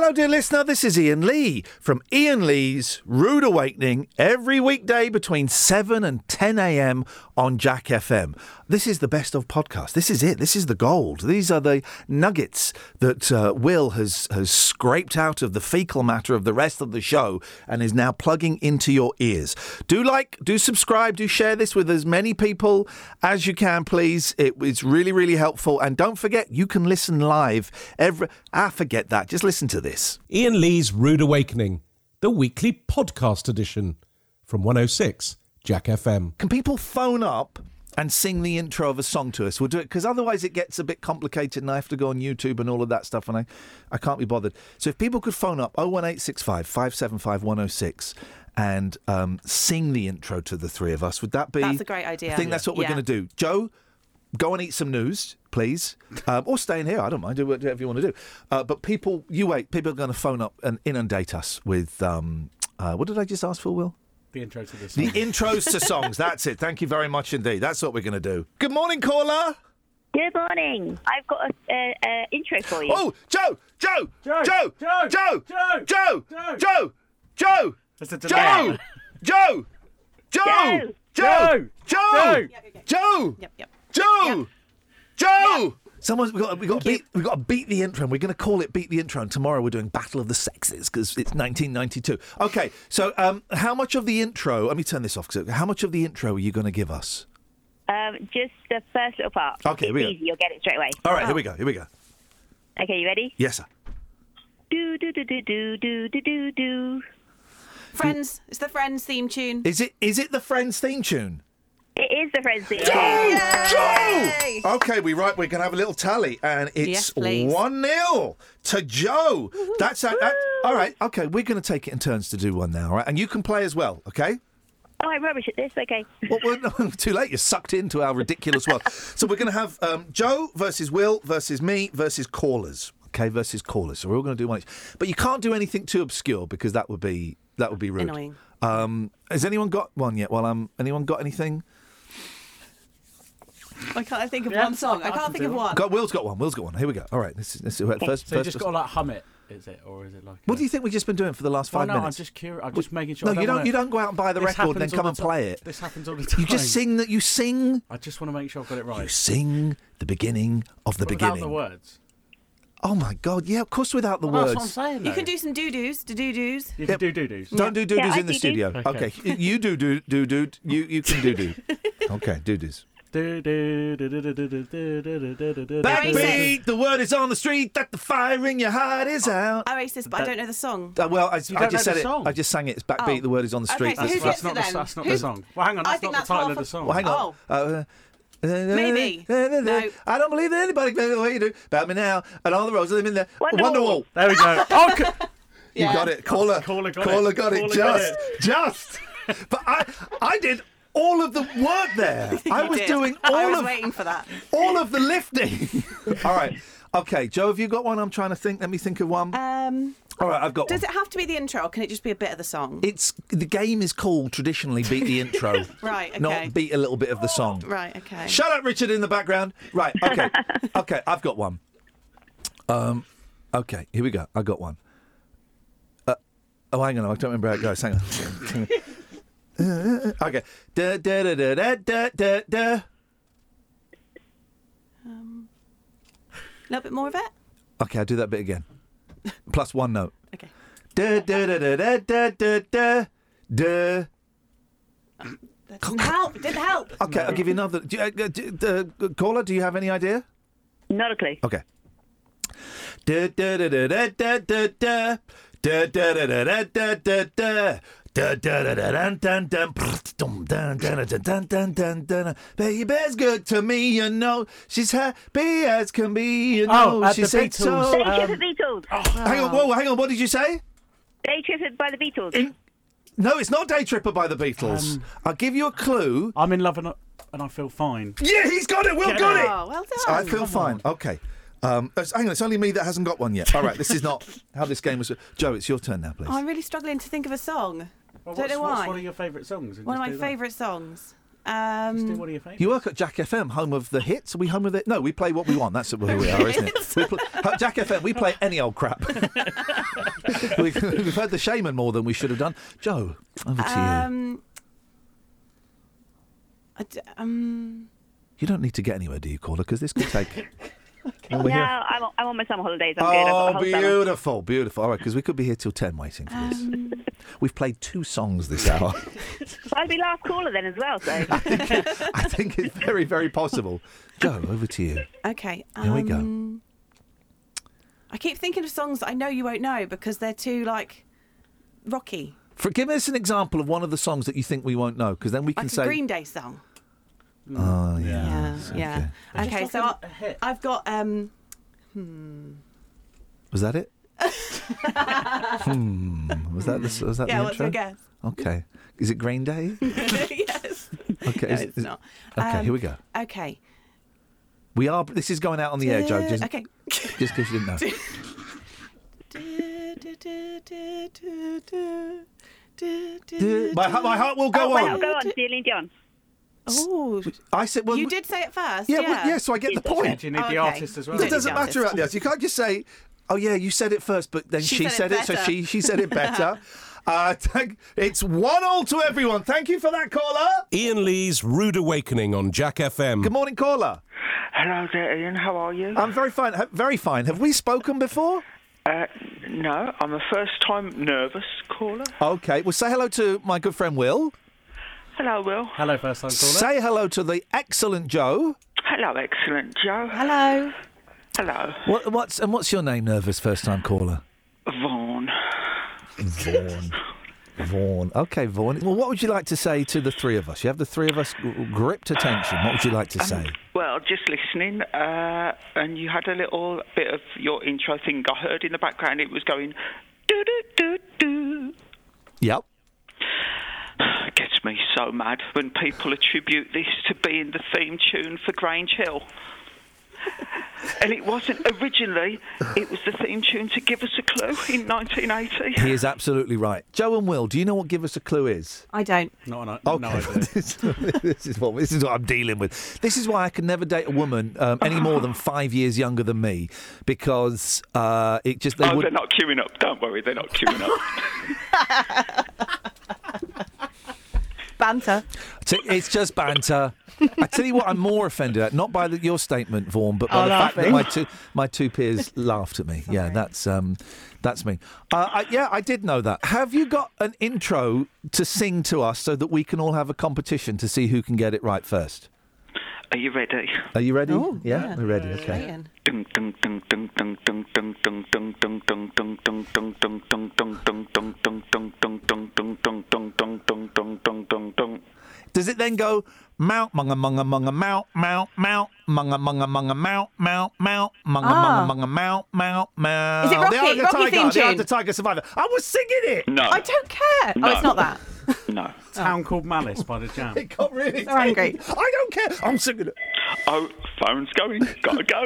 Hello, dear listener. This is Ian Lee from Ian Lee's Rude Awakening every weekday between 7 and 10 a.m. on Jack FM. This is the best of podcast. This is it. This is the gold. These are the nuggets that uh, Will has, has scraped out of the fecal matter of the rest of the show and is now plugging into your ears. Do like, do subscribe, do share this with as many people as you can, please. It, it's really, really helpful. And don't forget, you can listen live every. Ah, forget that. Just listen to this. Ian Lee's Rude Awakening, the weekly podcast edition from 106 Jack FM. Can people phone up and sing the intro of a song to us? We'll do it because otherwise it gets a bit complicated and I have to go on YouTube and all of that stuff and I, I can't be bothered. So if people could phone up 01865 575 106 and um, sing the intro to the three of us, would that be? That's a great idea. I think that's what we're going to do. Joe, go and eat some news, please, um, or stay in here. I don't mind. Do whatever you want to do. Uh, but people, you wait. People are going to phone up and inundate us with. Um, uh, what did I just ask for, Will? The intro to this. The intros to songs. That's it. Thank you very much indeed. That's what we're going to do. Good morning, caller. Good morning. I've got a, a, a intro for you. Oh, Joe, Joe, Joe, Joe, Joe, Joe, Joe, Joe, Joe. Joe, Joe, There's a Joe, delay. Joe, Joe, Joe. Joe, Joe, Joe. Joe, Yep, yep. Joe, Joe. Someone's we got we got beat we got to beat the intro. and We're going to call it beat the intro. And tomorrow we're doing Battle of the Sexes because it's 1992. Okay, so um, how much of the intro? Let me turn this off. off. 'cause how much of the intro are you going to give us? Um, just the first little part. Okay, it's we go. easy. You'll get it straight away. All right, here we go. Here we go. Okay, you ready? Yes, sir. Do do do do do do do do do. Friends, it's the Friends theme tune. Is it is it the Friends theme tune? It is the Friends theme. Yay! Joe! Okay, we right. We're gonna have a little tally, and it's Yes, please. one 0 to Joe. That's a, that, all right. Okay, we're gonna take it in turns to do one now, all right? And you can play as well. Okay. Oh, I'm rubbish at this. Okay. Well, well no, too late. You're sucked into our ridiculous world. So we're going to have um, Joe versus Will versus me versus callers. Okay, versus callers. So we're all going to do one each. But you can't do anything too obscure because that would be that would be rude. Annoying. Um, has anyone got one yet? Well, um, anyone got anything? I can't think of Yeah, one song. I I can't think of one. Got Will's got one. Will's got one. Here we go. All right. This is, this is first. So you first just got to like hum it, is it, or is it like? what a- do you think we've just been doing for the last five no, minutes? I'm just curious. I'm just making sure. no, I you don't. wanna- You don't go out and buy the This record and then come all and play it. This happens all the time. You just sing that. You sing. I just want to make sure I've got it right. You sing the beginning of the But beginning. Without the words. Oh my god! Yeah, of course, without the Well, words. That's what I'm saying. You can do some doo doos, do doo doos. You can do doo doos. Don't do doo Yeah, doos I in the do studio. Okay. Okay. you do do do do. You you can do do. Okay, do doos. Backbeat, the word is on the street that the fire in your heart is out. Oh, I raced this, but I don't know the song. Uh, well, I, I just said it. Song? I just sang it. It's backbeat. Oh. The word is on the street. Okay, so that's, that's, not? The, that's not the song. Well, hang on. That's not that's the title of the song. Well, hang on. Oh. Uh, uh Maybe. Uh, uh, no. I don't believe that anybody can the way you do about me now and all the roads that I'm in there. Wonderwall. Wonderwall. There we go. oh, you yeah. got it. Caller. Caller got, Caller got it. Got it. Just. Just. but I, I did all of the work there. I was did. doing I all was of waiting for that. all of the lifting. all right. Okay, Joe, have you got one? I'm trying to think. Let me think of one. Um, all right, I've got does one. it have to be the intro, or can it just be a bit of the song? It's the game is called traditionally beat the intro. Right, okay. Not beat a little bit of the song. Right. Okay. Shut up, Richard, in the background. Right. Okay. okay. I've got one. Um. Okay. Here we go. I got one. Uh, oh, hang on. I don't remember how it goes. Hang on. Uh, okay. Da da da da da da da da. A little bit more of it. Okay, I'll do that bit again. Plus one note. Okay. Da da da da da da da da da. That didn't help. It didn't help. Okay, I'll give you another. Do, you- uh, do, uh, caller, do you have any idea? Not a clue. Okay. Da da da da da da da da da da da da da da da Baby's good to me, you know. She's happy as can be, you know. Oh, she the said Beatles. so. Day Um, Trip Beatles. Hang on, whoa, hang on. What did you say? Day Trip by the Beatles. In- no, it's not Day Tripper by the Beatles. Um, I'll give you a clue. I'm in love and I, and I feel fine. Yeah, he's got it. Will Get got it. it. Oh, well I done. feel fine. Okay. Um, it's- hang on, it's only me that hasn't got one yet. All right, this is not how this game was. Joe, it's your turn now, please. Oh, I'm really struggling to think of a song. Well, Don't what's, know what's why. one of your favourite songs? One of my favourite songs. Um, What are your? You work at Jack FM, home of the hits. Are we home of it? No, we play what we want. That's who we are, isn't it? We play, Jack FM, we play any old crap. we, we've heard the Shamen more than we should have done. Joe, over to you. um, I d- um, You don't need to get anywhere, do you, caller? Because this could take. Well, we're No, here- I'm on, I'm on my summer holidays. I'm good. I've got Oh, the whole summer. beautiful, beautiful. All right, because we could be here till 10 waiting for this. um, We've played two songs this hour. I'll be last caller then as well. So I think it's very, very possible. Joe, over to you. okay. Here we go. um, I keep thinking of songs that I know you won't know because they're too like rocky, For, give us an example of one of the songs that you think we won't know, because then we can like say. Green Day song. Oh, yeah. Yeah, yeah. Okay, Just so like I, a hit. I've got um, hmm. Was that it? hmm. Was that the, was that yeah. the What's intro? your guess? Okay. Is it Green Day? yes. Okay. No, is- it's is- not. Okay, Um, here we go. Okay. We are. This is going out on the air, Joe. Just, okay. just because you didn't know. My, heart- my heart will go oh, well, on. go on, Celine Dion. Oh, I said, well, you did say it first. Yeah, Yeah. well, yeah. So I get the point. You need Oh, the okay. artist as well? It doesn't matter about the others. You can't just say, "Oh yeah, you said it first, but then she, She said, said it it, so she she said it better." uh, thank, it's one all to everyone. Thank you for that, caller. Ian Lee's Rude Awakening on Jack FM. Good morning, caller. Hello there, Ian. How are you? I'm very fine. Very fine. Have we spoken before? Uh, no, I'm a first-time nervous caller. Okay. Well, say hello to my good friend Will. Hello, Will. Hello, first time caller. Say hello to the excellent Joe. Hello, excellent Joe. Hello. Hello, What, what's and what's your name, nervous first time caller? Vaughan. Vaughan. Vaughan. Okay, Vaughan. Well, what would you like to say to the three of us? You have the three of us gripped attention. What would you like to say? Well, just listening, uh, and you had a little bit of your intro thing. I heard in the background it was going do do do do. Yep. It gets me so mad when people attribute this to being the theme tune for Grange Hill. and it wasn't originally, it was the theme tune to Give Us a Clue in 1980. He is absolutely right. Joe and Will, do you know what Give Us a Clue is? I don't. Not an, Okay. no idea. this, this is what this is what I'm dealing with. This is why I can never date a woman um, any more than five years younger than me because uh, it just they oh, would. they're not queuing up. Don't worry, they're not queuing up. Banter. T- It's just banter. I tell you what, I'm more offended at not by the, your statement, Vaughan, but by Oh, the fact that my two my two peers laughed at me. Yeah, that's um, that's me. Uh, I, yeah, I did know that. Have you got an intro to sing to us so that we can all have a competition to see who can get it right first? Are you ready? Are you ready? Oh, yeah, yeah. we're ready. Okay. Does it then go mount munga munga munga mount mount mount munga munga munga mount mount mount munga Ah. munga munga mount mount mount? Is it Rocky? The Eye of the Rocky Tiger. theme The Eye of tune? Tiger Survivor. I was singing it. No, I don't care. Oh, it's not that. no. Town called Malice by the Jam. It got really So angry. I don't care. I'm singing it. Oh, phone's going. Gotta go.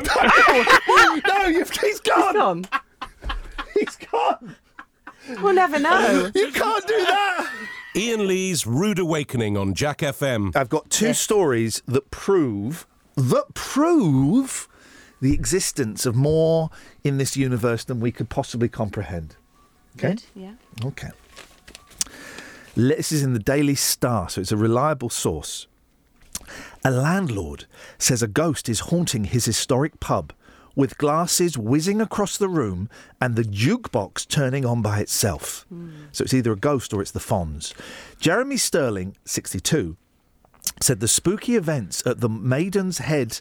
no, you've, he's gone. Gone. He's gone. We'll never know. You can't do that. Ian Lee's Rude Awakening on Jack FM. I've got two stories that prove that prove the existence of more in this universe than we could possibly comprehend. Okay. Good. Yeah. Okay. This is in the Daily Star, so it's a reliable source. A landlord says a ghost is haunting his historic pub, with glasses whizzing across the room and the jukebox turning on by itself. So it's either a ghost or it's the Fonz. Jeremy Sterling, 62, said the spooky events at the Maiden's Head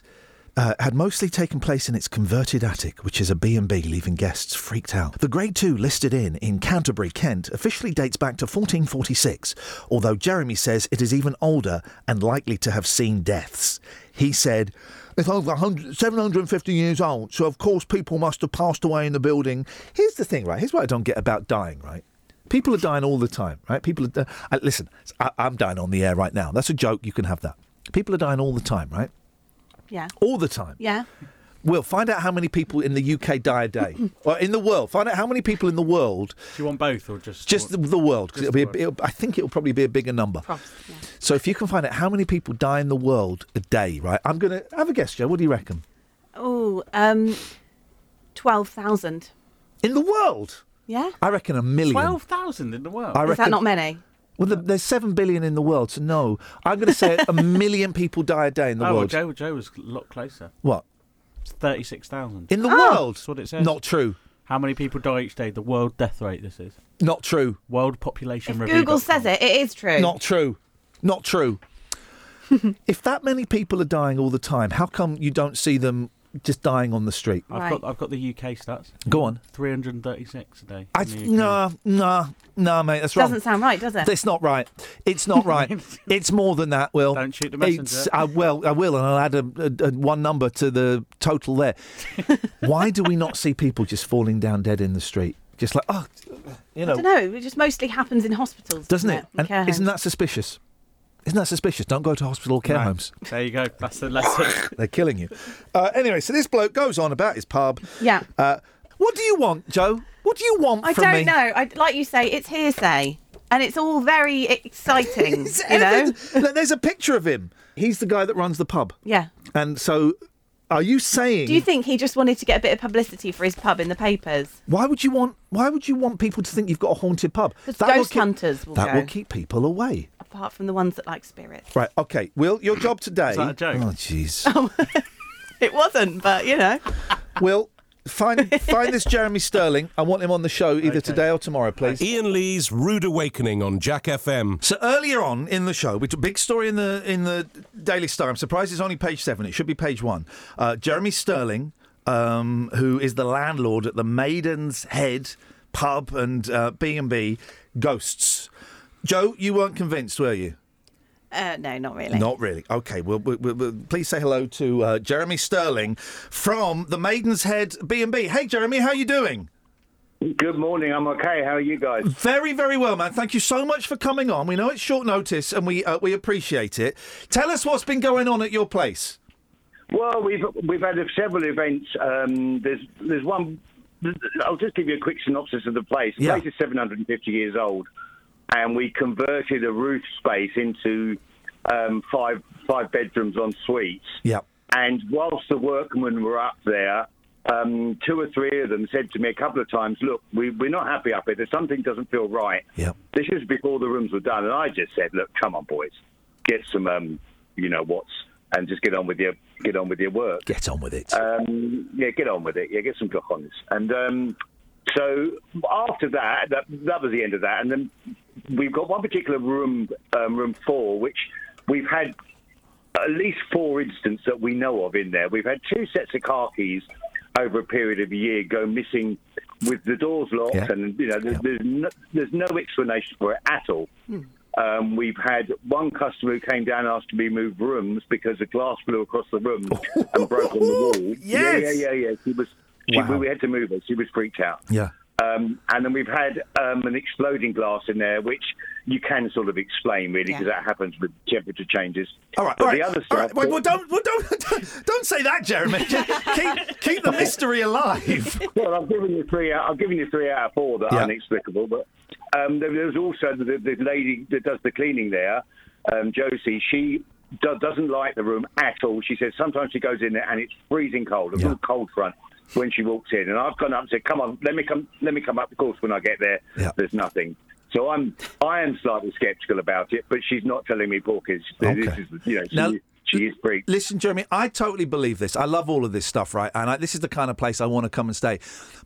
uh, had mostly taken place in its converted attic, which is a B&B, leaving guests freaked out. The Grade 2 listed in in Canterbury, Kent, officially dates back to 1446, although Jeremy says it is even older and likely to have seen deaths. He said, it's over 100, 750 years old, so of course people must have passed away in the building. Here's the thing, right? Here's what I don't get about dying, right? People are dying all the time, right? People are. Di- uh, listen, I, I'm dying on the air right now. That's a joke. You can have that. People are dying all the time, right? Yeah. All the time. Yeah. Will, find out how many people in the UK die a day. or in the world. Find out how many people in the world, Do you want both or just just the, the world. 'cause Just it'll be the a, it'll, I think it'll probably be a bigger number. Props, yeah. So if you can find out how many people die in the world a day, right? I'm going to have a guess, Joe. What do you reckon? Oh, um, 12,000. In the world? Yeah? I reckon a million. twelve thousand in the world? I Is reckon that not many? Well, the, there's seven billion in the world, so no. I'm going to say a million people die a day in the oh, well, world. Joe, Joe was a lot closer. What? It's thirty-six thousand. In the Oh. world? That's what it says. Not true. How many people die each day? The world death rate. This is Not true. world population If. Google says it, it is true. Not true. Not true. if that many people are dying all the time, how come you don't see them just dying on the street? I've Right. got I've got the UK stats. Go on. Three hundred and thirty-six a day. I, in the no, no, no, mate. That's wrong. Doesn't sound right, does it? That's not right. It's not right. it's more than that, Will. Don't shoot the messenger. It's, uh, I will. I will, and I'll add a, a, a one number to the total there. Why do we not see people just falling down dead in the street? Just like, oh, you know. I don't know. It just mostly happens in hospitals, doesn't doesn't it? And care And isn't that suspicious? Isn't that suspicious? Don't go to hospital or care No. homes. There you go. That's the lesson. They're killing you. Uh, anyway, so this bloke goes on about his pub. Yeah. Uh, what do you want, Joe? What do you want I from don't me? know. I, like you say, it's hearsay, and it's all very exciting. It's you know? Look, There's a picture of him. He's the guy that runs the pub. Yeah. And so, are you saying? Do you think he just wanted to get a bit of publicity for his pub in the papers? Why would you want? Why would you want people to think you've got a haunted pub? Because will ghost keep- hunters will That go. will keep people away. Apart from the ones that like spirits. Right. Okay. Will, your job today. Is that a joke? Oh, jeez. It wasn't, but you know. Will, find find this Jeremy Sterling. I want him on the show either today or tomorrow, please. Ian Lee's Rude Awakening on Jack FM. So earlier on in the show, which a big story in the in the Daily Star. I'm surprised it's only page seven. It should be page one. Uh, Jeremy Sterling, um, who is the landlord at the Maiden's Head pub and uh, B and B, ghosts. Joe, you weren't convinced, were you? Uh, no, not really. Not really. Okay. Well, we we we please say hello to uh, Jeremy Sterling from the Maiden's Head B and B. Hey, Jeremy, how are you doing? Good morning. I'm okay. How are you guys? Very, very well, man. Thank you so much for coming on. We know it's short notice, and we uh, we appreciate it. Tell us what's been going on at your place. Well, we've we've had several events. Um, there's there's one. I'll just give you a quick synopsis of the place. The Yeah. place is 750 years old, and we converted a roof space into um, five five bedrooms on suites. Yeah. And whilst the workmen were up there, um, two or three of them said to me a couple of times, "Look, we, we're not happy up here. There's something doesn't feel right." Yeah. This is before the rooms were done, and I just said, "Look, come on, boys, get some, um, you know what's, and just get on with your get on with your work. Get on with it. Um, yeah, get on with it. Yeah, get some cojones." And um, so after that, that that was the end of that, and then we've got one particular room, um, room four, which we've had at least four incidents that we know of in there. We've had two sets of car keys over a period of a year go missing with the doors locked, Yeah. and you know there's, there's, no, there's no explanation for it at all. Um, we've had one customer who came down and asked to be moved rooms because a glass flew across the room and broke on the wall. Yeah, Yes. yeah, yeah, yeah. She was. She, Wow. We had to move her. She was freaked out. yeah. Um, and then we've had um, an exploding glass in there, which you can sort of explain really because Yeah. that happens with temperature changes. All right. But all right. the other all stuff. right. Well, well, don't, well, don't, don't, don't say that, Jeremy. keep, keep the mystery alive. Well, I've given you three. Out, I've given you three out of four that Yeah. are inexplicable. But um, there, there's also the, the lady that does the cleaning there, um, Josie. She do, doesn't like the room at all. She says sometimes she goes in there and it's freezing cold, a Yeah. real cold front when she walks in. And I've gone up and said, "Come on, let me come, let me come up." Of course, when I get there, Yeah. there's nothing. So I'm, I am slightly sceptical about it, but she's not telling me porkies. This Okay. is, you know, she, Now- she is freaked. Listen, Jeremy, I totally believe this. I love all of this stuff, right? And I, this is the kind of place I want to come and stay.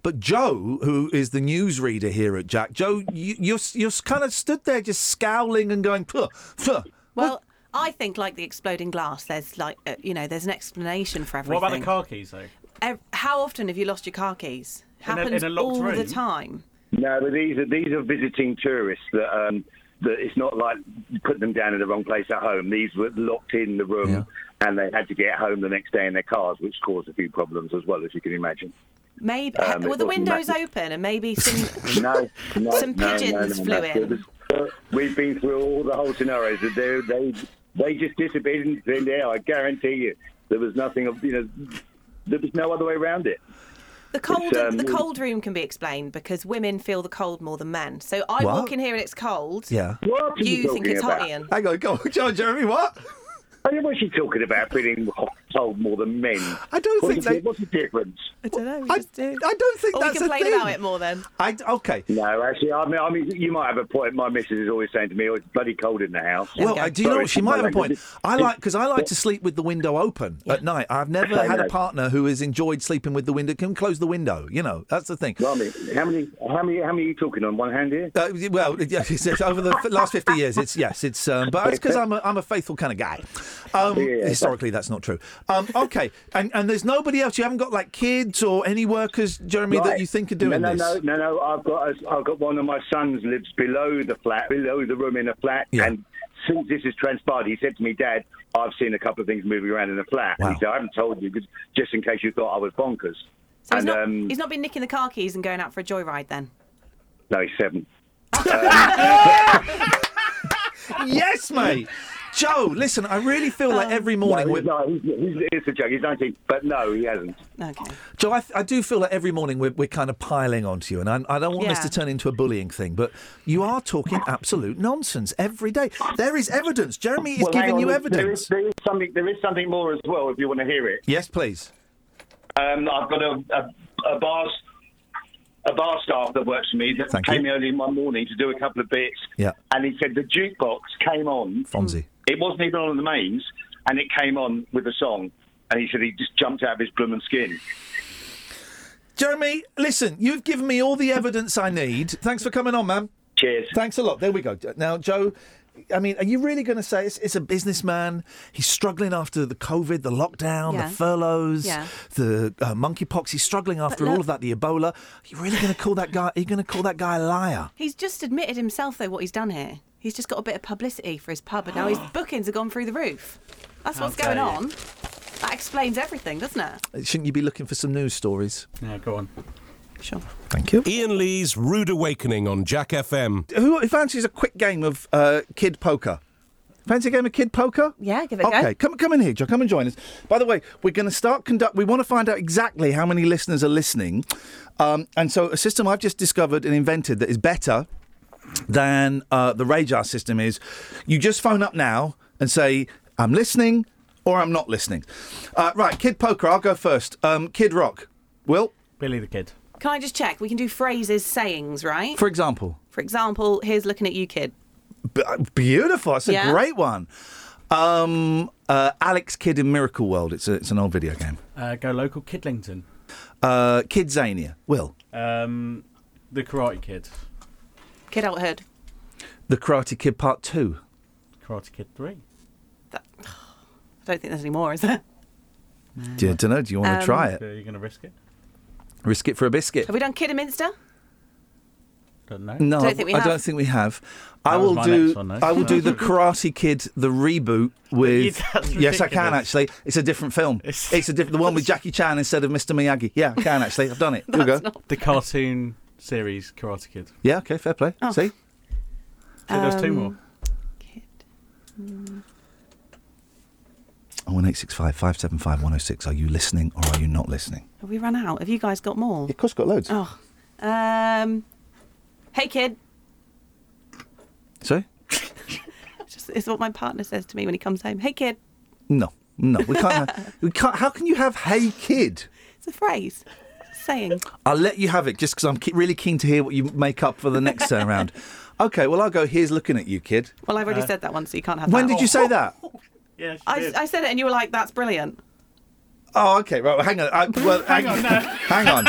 But Joe, who is the newsreader here at Jack, Joe, you, you're you're kind of stood there just scowling and going, "Puh, puh." Well, I think like the exploding glass, there's like uh, you know, there's an explanation for everything. What about the car keys though? Ev- How often have you lost your car keys? In a- Happens in a locked all the time. No, but these are these are visiting tourists that um, that it's not like you put them down in the wrong place at home. These were locked in the room Yeah. and they had to get home the next day in their cars, which caused a few problems as well as you can imagine. Maybe Um, it were the windows massive. open and maybe some No, no, Some no, no, pigeons no, flew no. in. It was- We've been through all the whole scenarios. That they they they just disappeared into thin air. I guarantee you, there was nothing of you know. There was no other way around it. The cold, It's, um, the cold room can be explained because women feel the cold more than men. So I What? walk in here and it's cold. Yeah. What are You think talking it's about? hot, Ian? Hang on, go on, John Jeremy. What? I mean, what's she talking about? Feeling hot, told more than men. I don't what's think the, they- What's the difference? I don't know. We I, just do. I don't think or we that's a complain thing. about it more then. I okay. No, actually, I mean, I mean, you might have a point. My missus is always saying to me, "Oh, it's bloody cold in the house." There we Well, go. uh, do you know what? She might have a point. I like because I like to sleep with the window open at night. I've never I had a partner who has enjoyed sleeping with the window. Can close the window. You know, that's the thing. Blimey, how many? How many? How many are you talking on one hand here? Uh, well, yeah, it's, it's over the last fifty years, it's yes, it's um, but it's because I'm a, I'm a faithful kind of guy. Um, Yeah. historically, that's not true. Um, okay, and and there's nobody else. You haven't got like kids or any workers, Jeremy, that you think are doing no, no, this. No, no, no, I've got a, I've got one of my sons lives below the flat, below the room in a flat, Yeah. and since this has transpired, he said to me, "Dad, I've seen a couple of things moving around in the flat." Wow. He said, "I haven't told you 'cause- just in case you thought I was bonkers." So he's and not, um, he's not been nicking the car keys and going out for a joyride then. no, he's seven. Yes, mate. Joe, listen, I really feel like every morning. No, we're, he's, not, he's, he's, it's a joke. He's 19, but no, he hasn't. Okay. Joe, I, I do feel like every morning we're, we're kind of piling onto you, and I, I don't want this to turn into a bullying thing, but you are talking absolute nonsense every day. There is evidence. Jeremy is Well, giving on, you evidence. There is, there is something. There is something more as well. If you want to hear it, Yes, please. um, I've got a, a, a bar a bar staff that works for me that Thank came you. early one morning to do a couple of bits. Yeah. And he said the jukebox came on. Fonzie. It wasn't even on the mains, and it came on with a song. And he said he just jumped out of his blooming skin. Jeremy, listen, you've given me all the evidence I need. Thanks for coming on, man. Cheers. Thanks a lot. There we go. Now, Joe, I mean, are you really going to say it's, it's a businessman? He's struggling after the COVID, the lockdown, Yeah. the furloughs, Yeah. the uh, monkeypox. He's struggling after look- all of that, the Ebola. Are you really going to call that guy? Are you going to call that guy a liar? He's just admitted himself, though, what he's done here. He's just got a bit of publicity for his pub, and now his bookings have gone through the roof. That's what's dare going you. on. That explains everything, doesn't it? Shouldn't you be looking for some news stories? Yeah, go on. Sure. Thank you. Ian Lee's Rude Awakening on Jack FM. Who fancies a quick game of uh, kid poker? Fancy a game of kid poker? Yeah, give it a go. Okay, come come in here, Joe. Come and join us. By the way, we're going to start conduct. We want to find out exactly how many listeners are listening, um, and so a system I've just discovered and invented that is better than uh, the RAJAR system is. You just phone up now and say I'm listening or I'm not listening. Uh, right, kid poker. I'll go first. Um, kid rock. Will, Billy the Kid. Can I just check? We can do phrases, sayings, right? for example. For example, here's looking at you, kid. B- beautiful. It's a Yeah. great one. Um, uh, Alex Kidd in Miracle World. It's a, it's an old video game. Uh, go local Kidlington. Uh, KidZania. Will. Um, the Karate Kid. Kid out hood. The Karate Kid Part 2. Karate Kid 3. That, I don't think there's any more, is there? Do you, don't know, do you want Um, to try it? Are you going to risk it? Risk it for a biscuit? Have we done Kidderminster? Don't know. No, Don't think we I have. don't think we have. I That was will my do. next one, though. I will do the Karate Kid, the reboot with. Yes, I can actually. It's a different film. It's, It's- a different. The one with Jackie Chan instead of Mr Miyagi. Yeah, I can actually. I've done it. Here we go. The cartoon series Karate Kid. Yeah. Okay. Fair play. Oh. See. So there's two Um, more. Kid. Oh one eight six five five seven five one zero six. Are you listening or are you not listening? Have we run out? Have you guys got more? Yeah, of course, got loads. Oh. Um. Hey, kid. Sorry. It's, just, it's what my partner says to me when he comes home. Hey, kid. No. No. We can't. have, we can't. How can you have "Hey kid"? It's a phrase. It's a saying. I'll let you have it just because I'm ke- really keen to hear what you make up for the next turn round. Okay, well, I'll go. Here's looking at you, kid. Well, I've already uh, said that once, so you can't have When that. When did you say oh. that? Yeah, I. I said it and you were like, that's brilliant. Oh, okay. Right. Well, hang on. I, well, hang, on. hang on.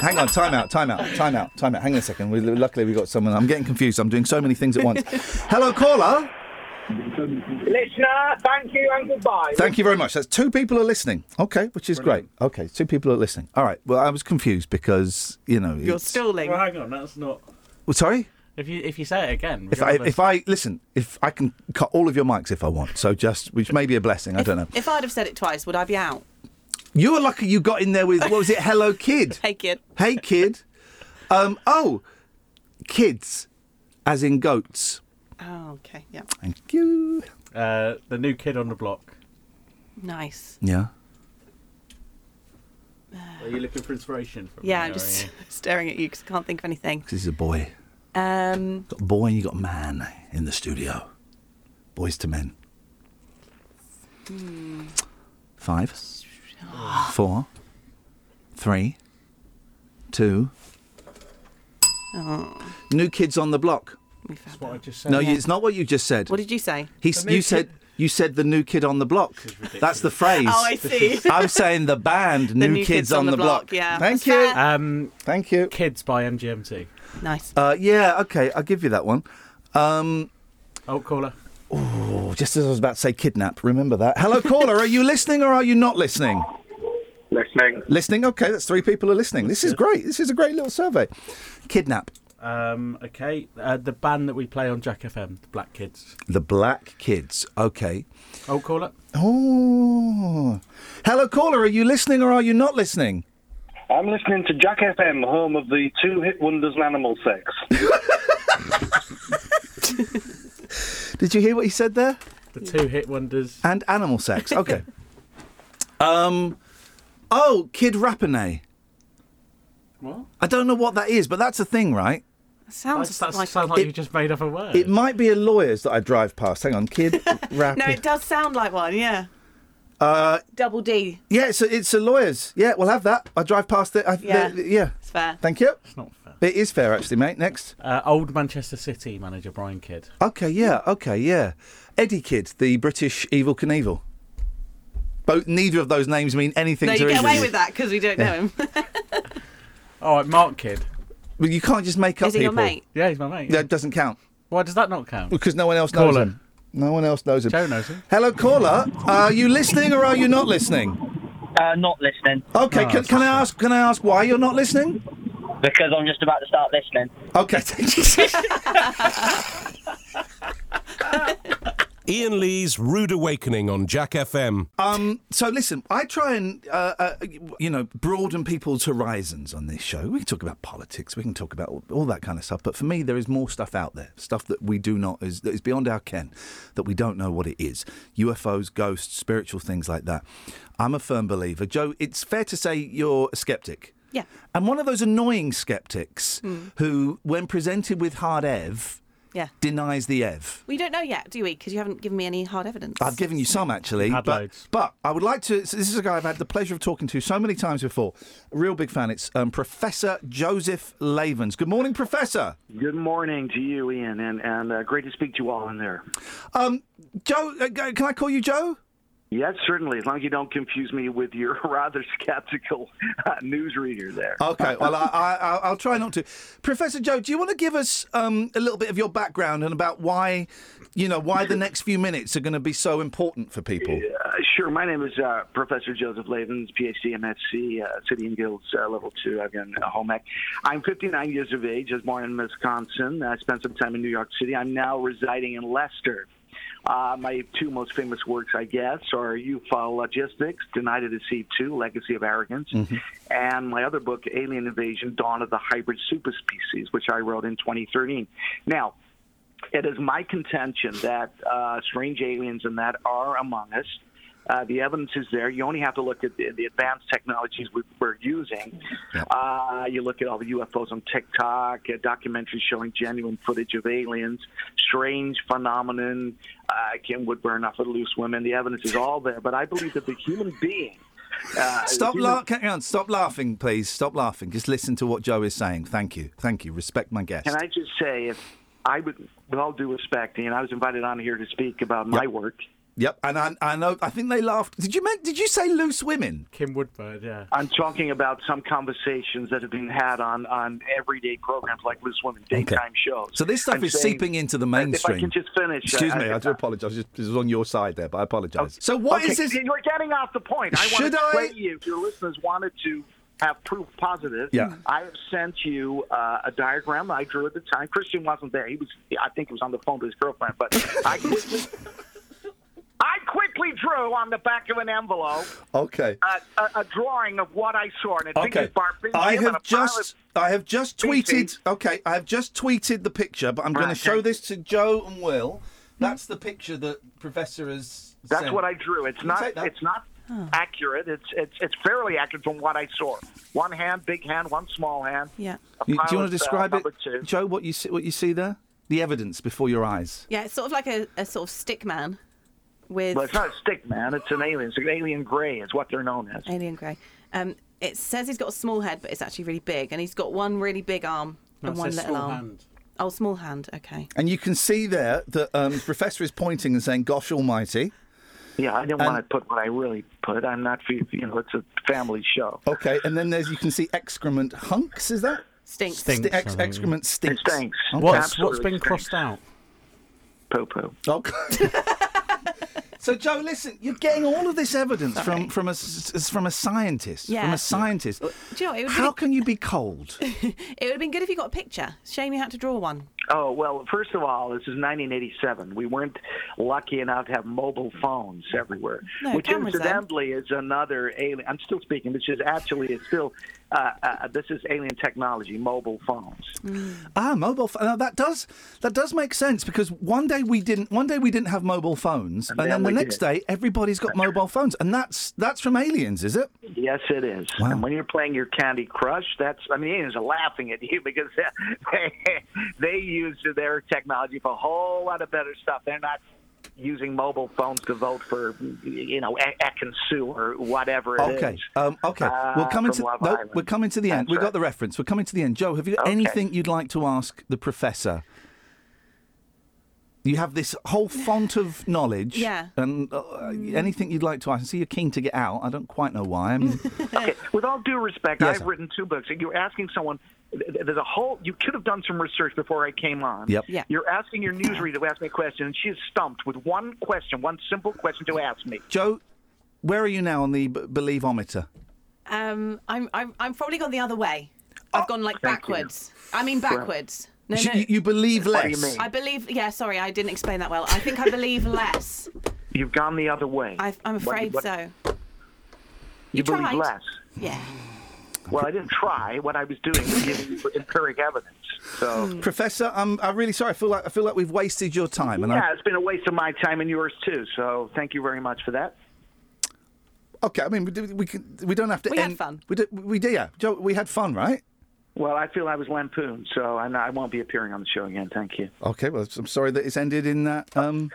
Hang on. Time out. Time out. Time out. Time out. Hang on a second. We, luckily, we got someone. I'm getting confused. I'm doing so many things at once. Hello, caller. Listener, thank you and goodbye. Thank you very much. That's two people are listening. Okay, which is great. Okay, two people are listening. All right. Well, I was confused because you know. You're it's- stalling. Well, hang on, that's not. Well, sorry. If you if you say it again, If I if I listen, if I can cut all of your mics if I want, so just which may be a blessing. I don't know. If I'd have said it twice, would I be out? You were lucky you got in there with what was it? Hello, kid. Hey, kid. Hey, kid. Um. Oh, kids, as in goats. Oh, okay. Yeah. Thank you. uh, the new kid on the block. Nice. Yeah. Are you looking for inspiration? From Yeah, me, I'm just staring at you because I can't think of anything. This is a boy. Um, Got a boy and you got a man in the studio. Boys to men. Five, four, three, two. oh, New kids on the block. We've had That's what I just said. No, you, it's not what you just said. What did you say? He, The new you kid- said you said the new kid on the block. That's the phrase. Oh, I see. I'm saying the band, new, kids, on, the block. yeah. Thank That's you. fair. Um, Thank you. Kids by MGMT. Nice. Uh, yeah, okay, I'll give you that one. Um, Oh, caller. oh, just as I was about to say kidnap, remember that. Hello, caller. are you listening or are you not listening? Listening. Listening. Okay, that's three people are listening. This is great. This is a great little survey. Kidnap. Um, okay, uh, the band that we play on Jack FM, the Black Kids. The Black Kids. Okay. Oh, caller. Oh. Hello, caller. Are you listening or are you not listening? I'm listening to Jack FM, home of the two hit wonders and animal sex. Did you hear what he said there? The two hit wonders. And animal sex. Okay. um. Oh, Kid Rapinay. What? I don't know what that is, but that's a thing, right? That sounds That like. sounds like It- you just made up a word. It might be a lawyer's that I drive past. Hang on, Kid Rapid. no, it does sound like one. Yeah. uh, Double D. yeah, it's a, it's a lawyer's. Yeah, we'll have that. I drive past it. I, Yeah. the- yeah. It's fair. Thank you. It's not fair. It is fair, actually, mate. Next. Uh, old Manchester City manager Brian Kidd. Okay, yeah, okay, yeah. Eddie Kidd, the British Evil Knievel. Both, neither of those names mean anything No, to you get either away with that because we don't know him. All right, Mark Kidd. But you can't just make up Is he people. your mate? Yeah, he's my mate. yeah. That doesn't count Why does that not count? because no one else knows Caller. him. No one else knows him. Joe knows him. Hello, caller. Are you listening or are you not listening? Uh, not listening, Okay, Oh, can, can I ask? Can I ask why you're not listening? because I'm just about to start listening. Okay. Ian Lee's Rude Awakening on Jack FM. Um, so listen, I try and uh, uh, you know broaden people's horizons on this show. We can talk about politics, we can talk about all, all that kind of stuff. But for me, there is more stuff out there, stuff that we do not is that is beyond our ken, that we don't know what it is. UFOs, ghosts, spiritual things like that. I'm a firm believer, Joe. It's fair to say you're a skeptic. Yeah. And one of those annoying skeptics who, when presented with hard ev, Yeah. denies the ev. We don't know yet, do we? Because you haven't given me any hard evidence. I've given you some actually, Had but, loads. but I would like to. So this is a guy I've had the pleasure of talking to so many times before. A real big fan. It's um, Professor Joseph Lavens. Good morning, Professor. Good morning to you, Ian, and, and uh, great to speak to you all in there. Um, Joe, uh, g- can I call you Joe? Yes, certainly, as long as you don't confuse me with your rather skeptical uh, newsreader there. Okay, well I, I, I'll- I'll try not to. Professor Joe, do you want to give us um, a little bit of your background and about why, you know, why the next few minutes are going to be so important for people? Uh, sure. My name is uh, Professor Joseph Lavens, PhD, MSc, uh, City and Guilds uh, Level 2. I've been a home ec. I'm 59 years of age. I was born in Wisconsin. I spent some time in New York City. I'm now residing in Leicester. Uh, my two most famous works, I guess, are UFO Logistics, Denied to Deceive 2, Legacy of Arrogance, and my other book, Alien Invasion, Dawn of the Hybrid Superspecies, which I wrote in 2013. Now, it is my contention that uh, strange aliens and that are among us. Uh, the evidence is there. You only have to look at the, the advanced technologies we, we're using. Uh, you look at all the UFOs on TikTok, uh, documentaries showing genuine footage of aliens, strange phenomenon. Uh, Kim Woodburn off of Loose Women. The evidence is all there. But I believe that the human being. Uh, Stop, human- la- on, stop laughing, please. Stop laughing. Just listen to what Joe is saying. Thank you. Thank you. Respect my guest. Can I just say, if I would, with all due respect, and I was invited on here to speak about my Yep. work. Yep, and I, I know. I think they laughed. Did you mean, Did you say loose women? Kim Woodford, yeah. I'm talking about some conversations that have been had on, on everyday programs like Loose Women, daytime shows. So this stuff I'm is saying- seeping into the mainstream. If I mainstream. can just finish. Excuse uh, me, I do uh, apologise. Just- This was on your side there, but I apologise. So what okay, is this? You're getting off the point. I Should want to I? play you. If your listeners wanted to have proof positive, Yeah. I have sent you uh, a diagram I drew at the time. Christian wasn't there. He was, I think, he was on the phone to his girlfriend. But I quickly, I quickly drew on the back of an envelope Okay. a, a, a drawing of what I saw, and it Okay. features Barbarian I have just I have just tweeted species. okay, I have just tweeted the picture, but I'm going to show okay. this to Joe and Will. That's the picture that Professor has That's sent. what I drew. It's not. It's not. accurate. It's it's it's fairly accurate from what I saw. One hand, big hand, one small hand. Yeah. You- do you want to uh, describe number it. Joe? What you see, what you see there? The evidence before your eyes. Yeah, it's sort of like a, a sort of stick man with Well, it's not a stick man. It's an alien. It's an alien gray. It's what they're known as. alien grey. Um, it says he's got a small head, but it's actually really big, and he's got one really big arm No, and it one says little small arm. hand. Oh, small hand. Okay. And you can see there that um, the professor is pointing and saying, "Gosh Almighty." Yeah, I didn't And- want to put what I really put. I'm not. You know, it's a family show. Okay, and then there's you can see excrement hunks. Is that Stinks. Stinks, Sti- ex- excrement stinks? It stinks. Okay. What's, what's been stinks. crossed out? Popo. Okay. so Joe, listen, you're getting all of this evidence from from a s- s- from a scientist. From a scientist. Do you know, it would, How be, can you be cold? it would have been good if you got a picture. Shame you had to draw one. Oh well, first of all, this is 1987. We weren't lucky enough to have mobile phones everywhere, No, which cameras then. incidentally is another alien. I'm still speaking, which is actually is still uh, uh, this is alien technology, mobile phones. ah, mobile. Ph- now that does that does make sense because one day we didn't one day we didn't have mobile phones, and, then then the next did. day everybody's got mobile phones, and that's that's from aliens, is it? Yes, it is. Wow. And when you're playing your Candy Crush, that's I mean, aliens are laughing at you because they, they use their technology for a whole lot of better stuff. They're not using mobile phones to vote for you know E- Ekin-Su or whatever it is. Okay. Um, okay. Uh, we're coming from to no, we're coming to the end. That's We've got right. the reference. We're coming to the end. Joe, have you got Okay. anything you'd like to ask the professor? You have this whole font of knowledge. Yeah. And uh, anything you'd like to ask? I see you're keen to get out. I don't quite know why. I mean, Okay. With all due respect, Yes, I've sir. written two books. You're asking someone. There's a whole. You could have done some research before I came on. Yep. Yeah. You're asking your newsreader to ask me a question, and she's stumped with one question, one simple question to ask me. Joe, where are you now on the b- believeometer? Um, I'm, I'm, I'm probably gone the other way. I've gone like thank you. backwards. I mean backwards. No, You- no. You, you believe What less. do you mean? I believe. Yeah, sorry, I didn't explain that well. I think I believe less. You've gone the other way. I, I'm What- afraid what- so. You, You believe tried. less. Yeah. Well, I didn't try. What I was doing was giving you empiric evidence. So, Professor, I'm, I'm really sorry. I feel like I feel like we've wasted your time. And I, yeah, it's been a waste of my time and yours too. So, thank you very much for that. okay, I mean, we, do- we can we don't have to. We had fun. We did. We did. Yeah, Joe, we had fun, right? Well, I feel I was lampooned, so I'm not, I won't be appearing on the show again. Thank you. Okay. Well, I'm sorry that it's ended in that. Um.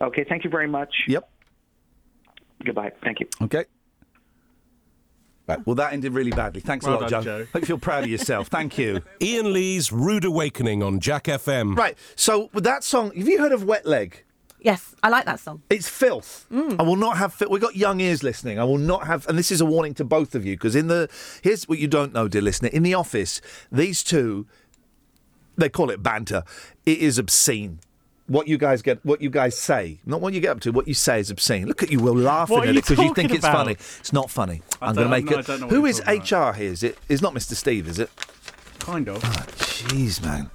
Okay, thank you very much. Yep. Goodbye. Thank you. Okay. Right. Well, that ended really badly. Thanks Well a lot, done, Joe. Joe. Hope you feel proud of yourself. Thank you. Ian Lee's Rude Awakening on Jack FM. Right. So with that song, have you heard of Wet Leg? Yes, I like that song. It's filth. Mm. I will not have. filth. We've got young ears listening. I will not have. And this is a warning to both of you because in the here's what you don't know, dear listener. In the office, these two, they call it banter. It is obscene. What you guys get, what you guys say, not what you get up to. What you say is obscene. Look at you, Will laughing What are at it because you think talking it's funny. It's not funny. I I'm going to make no, I it. don't know what Who you're is HR here? Is it? Is not Mr. Steve? Is it? Kind of. Ah, jeez, man.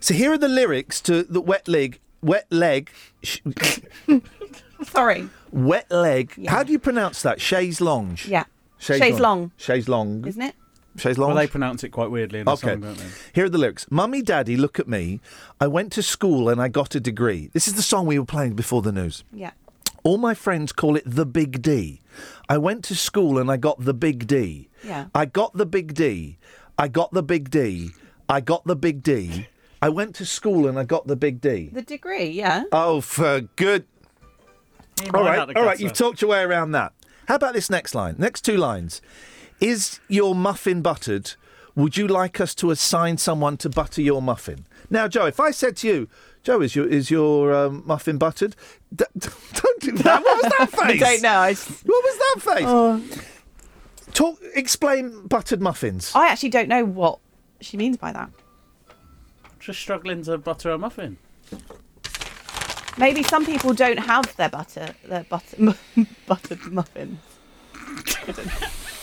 So here are the lyrics to the wet leg. Wet leg. Sorry. wet leg. Yeah. How do you pronounce that? Chaise longue. Yeah. Chaise Chaise longue. Chaise longue. Isn't it? Chaise Well, they pronounce it quite weirdly in the Okay. song, don't they? Here are the lyrics. Mummy, daddy, look at me. I went to school and I got a degree. This is the song we were playing before the news. Yeah. All my friends call it the Big D. I went to school and I got the Big D. Yeah. I got the Big D. I got the Big D. I got the Big D. I went to school and I got the Big D. The degree, yeah. Oh, for good. He All might right, out the all right. You've talked your way around that. How about this next line? Next two lines. Is your muffin buttered? Would you like us to assign someone to butter your muffin? Now, Joe, if I said to you, Joe, is your is your um, muffin buttered? D- don't do that. What was that face? I don't know. I, s- What was that face? Oh. Talk. Explain buttered muffins. I actually don't know what she means by that. Just struggling to butter a muffin. Maybe some people don't have their butter, their butter, buttered muffins.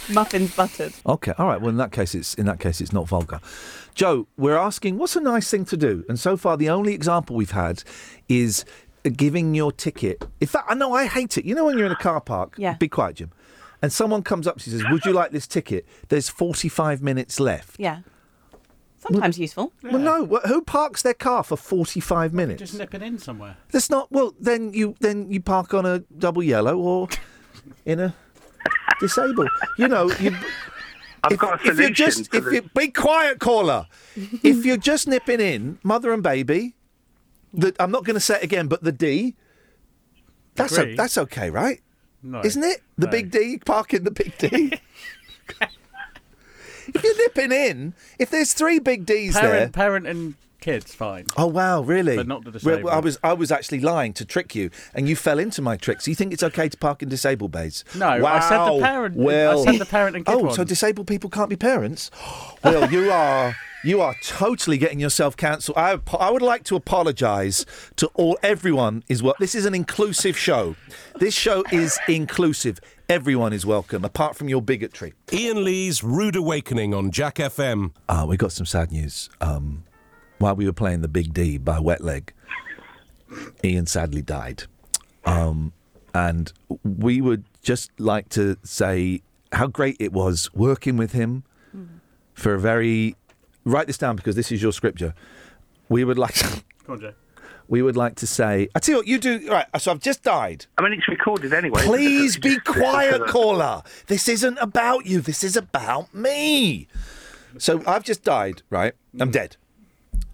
I don't know. Muffins buttered. Okay, all right. Well, in that case, it's in that case, it's not vulgar. Joe, we're asking, what's a nice thing to do? And so far, the only example we've had is giving your ticket. In fact, I know I hate it. You know, when you're in a car park, Yeah. be quiet, Jim. And someone comes up, she says, "Would you like this ticket?" There's 45 minutes left. Yeah. Sometimes useful. Well, no. wh- Who parks their car for 45 minutes? Just nipping in somewhere. That's not. Well, then you then you park on a double yellow or in a Disabled. You know, you. I've if, got a if you're just, to if this. you be quiet, caller. if you're just nipping in, mother and baby, the, I'm not going to say it again, but the D. That's o- that's okay, right? No. Isn't it? The No. big D, parking the big D. if you're nipping in, if there's three big D's there. Parent, parent and kids, fine. Oh wow, really? But not the Well, disabled. I was I was actually lying to trick you, and you fell into my trick. So you think it's okay to park in disabled bays? No, wow. I said the parent- I Well, said the parent and kid Oh, so disabled people can't be parents? Well, you are. You are totally getting yourself cancelled. I, I would like to apologise to all everyone is well. This is an inclusive show. This show is inclusive. Everyone is welcome, apart from your bigotry. Ian Lee's Rude Awakening on Jack FM. Uh, we got some sad news. Um, while we were playing the Big D by Wet Leg, Iain sadly died. Um, and we would just like to say how great it was working with him for a very. Write this down because this is your scripture. We would like. To, Come on, Jo. we would like to say. I tell you what, you do. Right. So I've just died. I mean, it's recorded anyway. Please be Just- quiet, caller. This isn't about you. This is about me. So I've just died, right? I'm dead.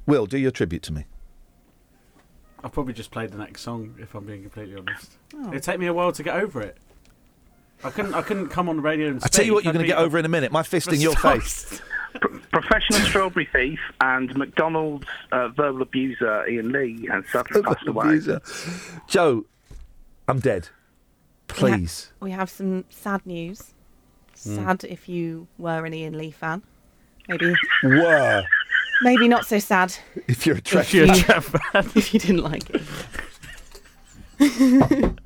Will, do your tribute to me. I'll probably just play the next song if I'm being completely honest. Oh. It'd take me a while to get over it. I couldn't. I couldn't come on the radio and. I tell you what, you're going to get over in a minute. My fist in your Stop. face. Professional strawberry thief and McDonald's uh, verbal abuser Iain Lee has sadly passed away. Abuser. Jo, I'm dead. Please. We have some sad news. Sad if you were an Iain Lee fan. Maybe, Were. Maybe not so sad If you're a If Trek. you're a Trek fan. if you didn't like it.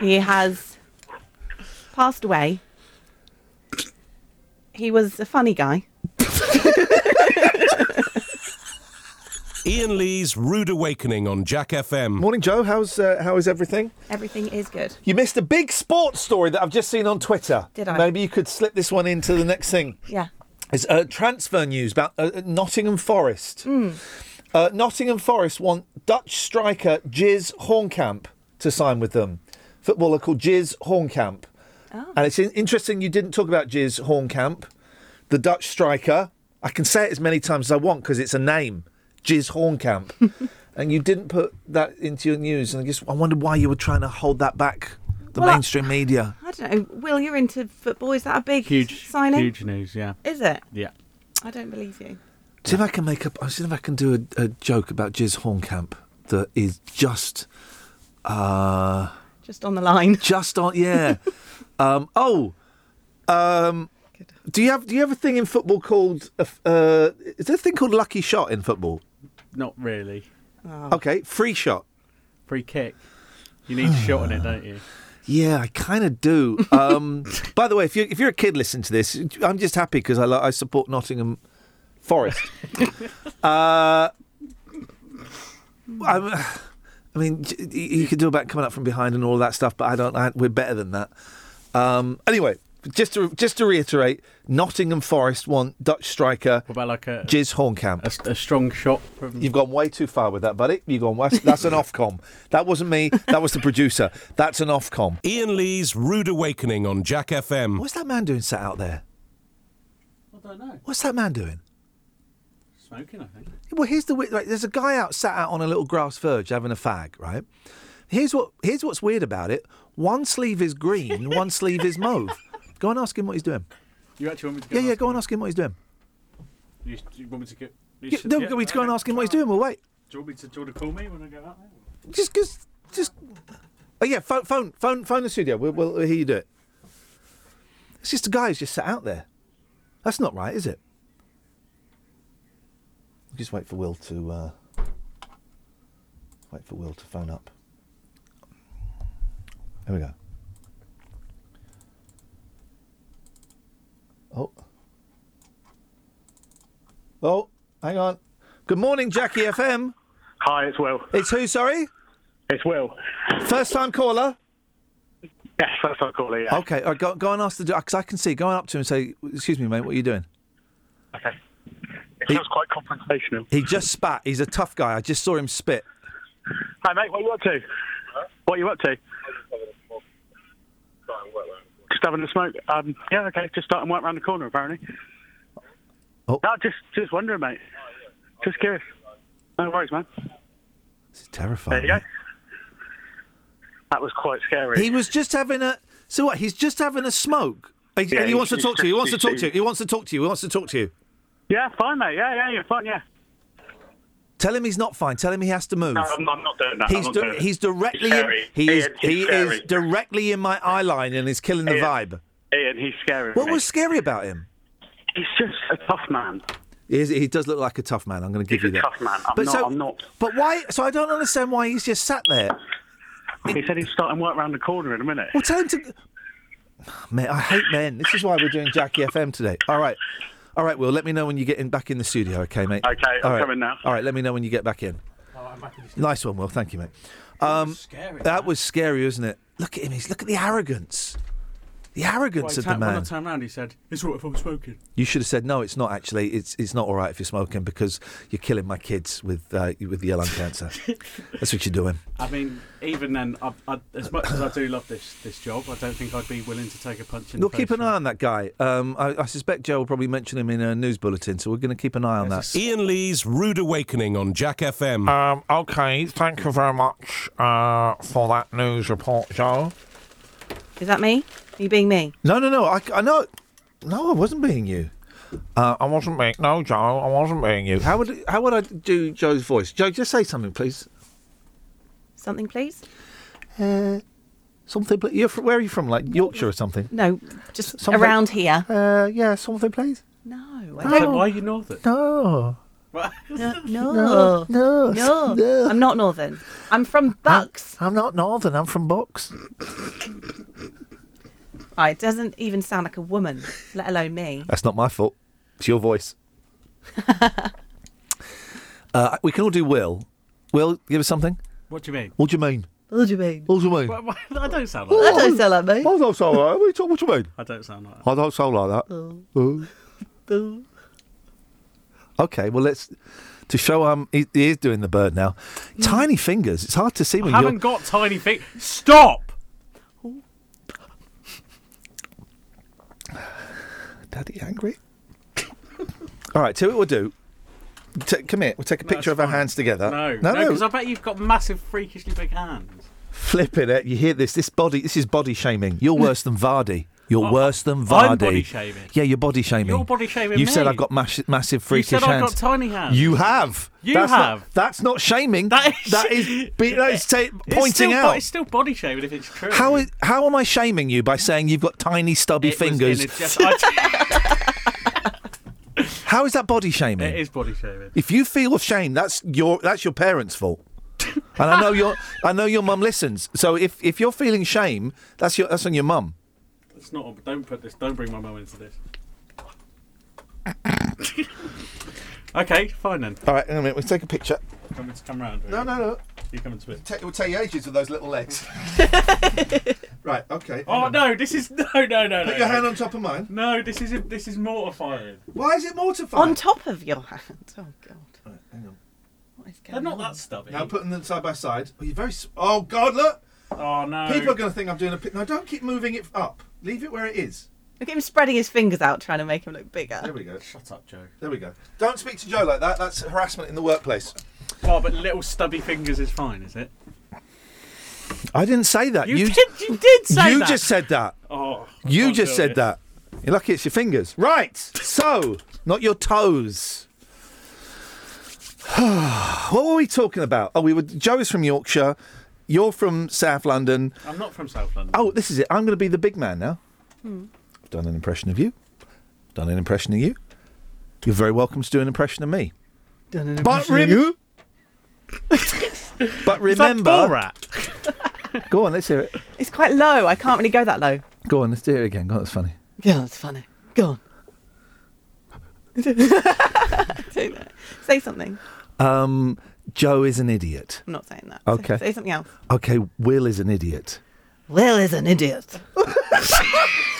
he has passed away. He was a funny guy. Iain Lee's Rude Awakening on Jack FM. Morning, Jo. How's uh, how is everything? Everything is good. You missed a big sports story that I've just seen on Twitter. Did I? Maybe you could slip this one into the next thing. Yeah. It's uh, transfer news about uh, Nottingham Forest. Uh, Nottingham Forest want Dutch striker Jizz Hornkamp to sign with them. Footballer called Jizz Hornkamp. And it's in- interesting you didn't talk about Jizz Hornkamp, the Dutch striker. I can say it as many times as I want because it's a name, Jizz Hornkamp. and you didn't put that into your news. And I just I wondered why you were trying to hold that back, the Well, I- mainstream media. I don't know. Will, you're into football. Is that a big Huge, signing? huge news. Yeah, Is it? yeah. I don't believe you. See if I can make up. I'll see if I can do a, a joke about Jizz Hornkamp that is just, uh, Just on the line. just on. Yeah. um, oh, um, do you have do you have a thing in football called? Uh, is there a thing called lucky shot in football? Not really. Okay, free shot. Free kick. You need a shot on it, don't you? Yeah, I kind of do. Um, by the way, if you if you're a kid listening to this, I'm just happy because I lo- I support Nottingham Forest. uh, I'm, I mean, you could do about coming up from behind and all that stuff, but I don't. I, we're better than that. Um, anyway, just to just to reiterate, Nottingham Forest want Dutch striker What about like a Jizz Hornkamp. a, s- a strong shot from? You've gone way too far with that, buddy. You've gone. West. That's an Ofcom. That wasn't me. That was the producer. That's an Ofcom. Iain Lee's Rude Awakening on Jack FM. What's that man doing sat out there? I don't know. What's that man doing? Smoking, I think. Well, here's the weird. Right, there's a guy out sat out on a little grass verge having a fag. Right. Here's what. Here's what's weird about it. One sleeve is green. one sleeve is mauve. Go and ask him what he's doing. You actually want me to go? Yeah, and yeah. ask Go him? and ask him what he's doing. You, you want me to get? you Yeah, should- no, yeah, we to go and ask him what he's doing. We'll wait. Do you want me to? Do you want to call me when I go out there? Just, just, just. Oh yeah, phone, phone, phone, phone the studio. We'll, we'll hear you do it. It's just a guy who's just sat out there. That's not right, is it? We Just wait for Will to. Uh, wait for Will to phone up. Here we go. Oh. Oh, hang on. Good morning, Jackie FM. Hi, it's Will. It's who, sorry? It's Will. First time caller? Yes, first time caller, yeah. Okay, all right, go, go and ask the because I can see. Go on up to him and say, "Excuse me, mate, what are you doing?" Okay. It feels quite confrontational. He just spat. He's a tough guy. I just saw him spit. Hi, mate, what are you up to? What are you up to? Just having a smoke. Um, yeah, okay, just starting work around the corner, apparently. Oh. No, just, just wondering, mate. Just curious. No worries, man. This is terrifying. There you go. That was quite scary. He was just having a. So what? He's just having a smoke. He, Yeah, and he wants to talk to you. He wants to talk to you. He wants to talk to you. He wants to talk to you. Yeah, fine, mate. Yeah, yeah, you're fine, yeah. Tell him he's not fine. Tell him he has to move. No, I'm, I'm not doing that. He's di- doing he's directly. He's in, he is Iain, he's he is directly in my eye line and is killing the Iain. vibe. Iain, he's scary. What mate. was scary about him? He's just a tough man. He, is, he does look like a tough man. I'm going to give He's you a that. tough man. I'm but not. so, I'm not. But why? So I don't understand why he's just sat there. He said he's starting work around the corner in a minute. Well, tell him to. Man, I hate men. This is why we're doing Jackie FM today. All right, all right. Will let me know when you get in back in the studio, okay, mate? Okay, I'm All right. coming now. All right, let me know when you get back in. Nice one, Will. Thank you, mate. Um, that was scary, wasn't it? Look at him. He's look at the arrogance. The arrogance Well, of he the ta- When I man. turned around, he said, "It's all right if I'm smoking." You should have said no. It's not actually. It's it's not all right if you're smoking because you're killing my kids with uh, with the lung cancer. That's what you're doing. I mean, even then, I, I, as much as I do love this this job, I don't think I'd be willing to take a punch in We'll the keep face. an eye on that guy. Um, I, I suspect Jo will probably mention him in a news bulletin, so we're going to keep an eye on that. Iain Lee's Rude Awakening on Jack FM. Um, okay, thank you very much uh, for that news report, Jo. Is that me? Are you being me? No, no, no. I, I know. No, I wasn't being you. Uh, I wasn't being no, Jo. I wasn't being you. How would how would I do Jo's voice? Jo, just say something, please. Something, please? Uh, something. pl- You're from, where are you from? Like Yorkshire or something? No, just Something- around here. Uh, yeah, something, please. No, I So don't. why are you northern? No. No, No, no, no, no, no. I'm not northern. I'm from Bucks. I'm not northern. I'm from Bucks. Oh, it doesn't even sound like a woman, let alone me. That's not my fault. It's your voice. uh, we can all do Will. Will, give us something. What do you mean? What do you mean? What do you mean? What do you mean? What- what- I don't sound like That that. don't sound like me. I don't sound like that. What do you, talk- what do you mean? I don't sound like that. I don't sound like that. Oh. Okay, well let's to show um he, he is doing the bird now. Tiny fingers. It's hard to see I when haven't you're. got tiny feet. Stop! Daddy angry. All right, so what we'll do. T- come here. We'll take a picture of our hands together. No, no, no, no. because I bet you've got massive, freakishly big hands. Flipping it. You hear this? This body. This is body shaming. You're worse than Vardy. You're Oh, worse than Vardy. I'm body shaming. Yeah, you're body shaming. You're body shaming You said me. I've got mass- massive You freakish said I've hands. got tiny hands. You have. You that's have. Not, that's not shaming. That is- that is, be, that is ta- It's pointing still, bo- out. It's still body shaming if it's true. How is, how am I shaming you by saying you've got tiny stubby It was fingers? I- How is that body shaming? it is body shaming. If you feel shame, that's your that's your parents' fault. and I know your I know your mum listens. So if, if you're feeling shame, that's your that's on your mum. It's not. Don't put this. Don't bring my mum into this. okay, fine then. All right, hang on a minute. We'll take a picture. Coming to come round. No, no, no. You come and spit. it will take you ages with those little legs. right. Okay. Oh no! This is no, no, no, no. Put your no. hand on top of mine. No, this is this is mortifying. Why is it mortifying? On top of your hand. Oh, God. Right, hang on. What is They're not on? that stubby. Now putting them side by side. Oh, you're very. s- Oh God! Look. Oh no! People are going to think I'm doing a. pic- No, don't keep moving it up. Leave it where it is. Look at him spreading his fingers out, trying to make him look bigger. There we go. Shut up, Jo. There we go. Don't speak to Jo like that. That's harassment in the workplace. Oh, but little stubby fingers is fine, is it? I didn't say that. You, did. You did say that. you that. just said that. Oh. I You can't just do said this. that. You're lucky it's your fingers. Right. So, not your toes. what were we talking about? Oh, we were. Jo is from Yorkshire. You're from South London. I'm not from South London. Oh, this is it. I'm going to be the big man now. I've done an impression of you. Done an impression of you. You're very welcome to do an impression of me. But, rem- but Is that remember, Borat? go on, let's hear it. It's quite low. I can't really go that low. Go on, let's do it again. Go on, that's funny. Yeah, that's funny. Go on. Do that. Say something. Um, Jo is an idiot. I'm not saying that. Okay. Say, say something else. Okay, Will is an idiot. Will is an idiot.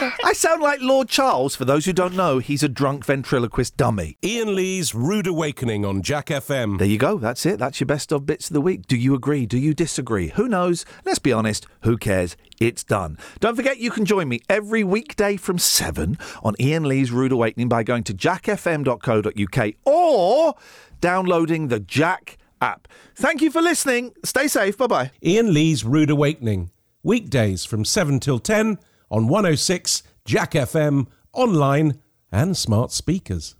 I sound like Lord Charles. For those who don't know, he's a drunk ventriloquist dummy. Iain Lee's Rude Awakening on Jack FM. There you go. That's it. That's your best of bits of the week. Do you agree? Do you disagree? Who knows? Let's be honest. Who cares? It's done. Don't forget you can join me every weekday from 7 on Iain Lee's Rude Awakening by going to jackfm.co.uk or downloading the Jack app. Thank you for listening. Stay safe. Bye bye. Iain Lee's Rude Awakening. Weekdays from 7 till 10 on 106 Jack FM, online and smart speakers.